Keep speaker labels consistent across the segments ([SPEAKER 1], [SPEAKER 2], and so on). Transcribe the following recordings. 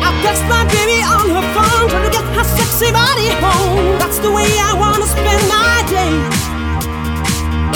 [SPEAKER 1] I text my baby on her phone, trying to get her sexy body home. That's the way I wanna spend my day.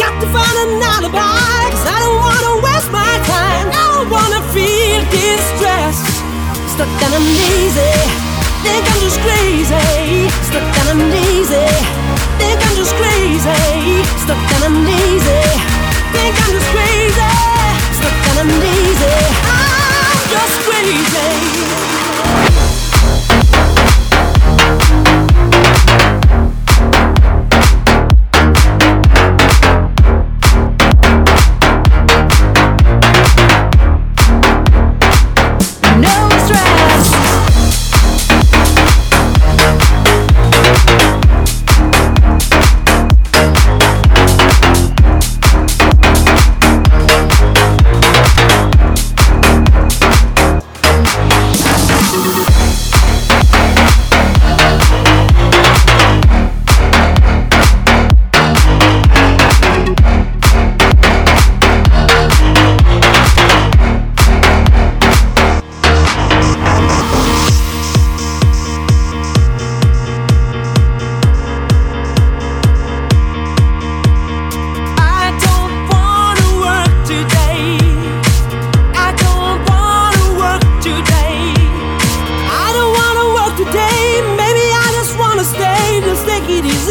[SPEAKER 1] Got to find an alibi, cause I don't wanna waste my time. I don't wanna feel distressed. Stuck and I'm lazy, think I'm just crazy. Stuck and I'm lazy, think I'm just crazy. Stuck and I'm lazy, think I'm just crazy. Stuck and I'm lazy, I'm just crazy.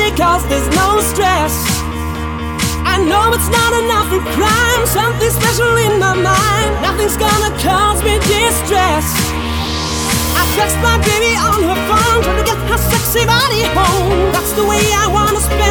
[SPEAKER 1] Easy, cause there's no stress. I know it's not enough for crime. Something special in my mind. Nothing's gonna cause me distress. I text my baby on her phone, trying to get her sexy body home. That's the way I wanna spend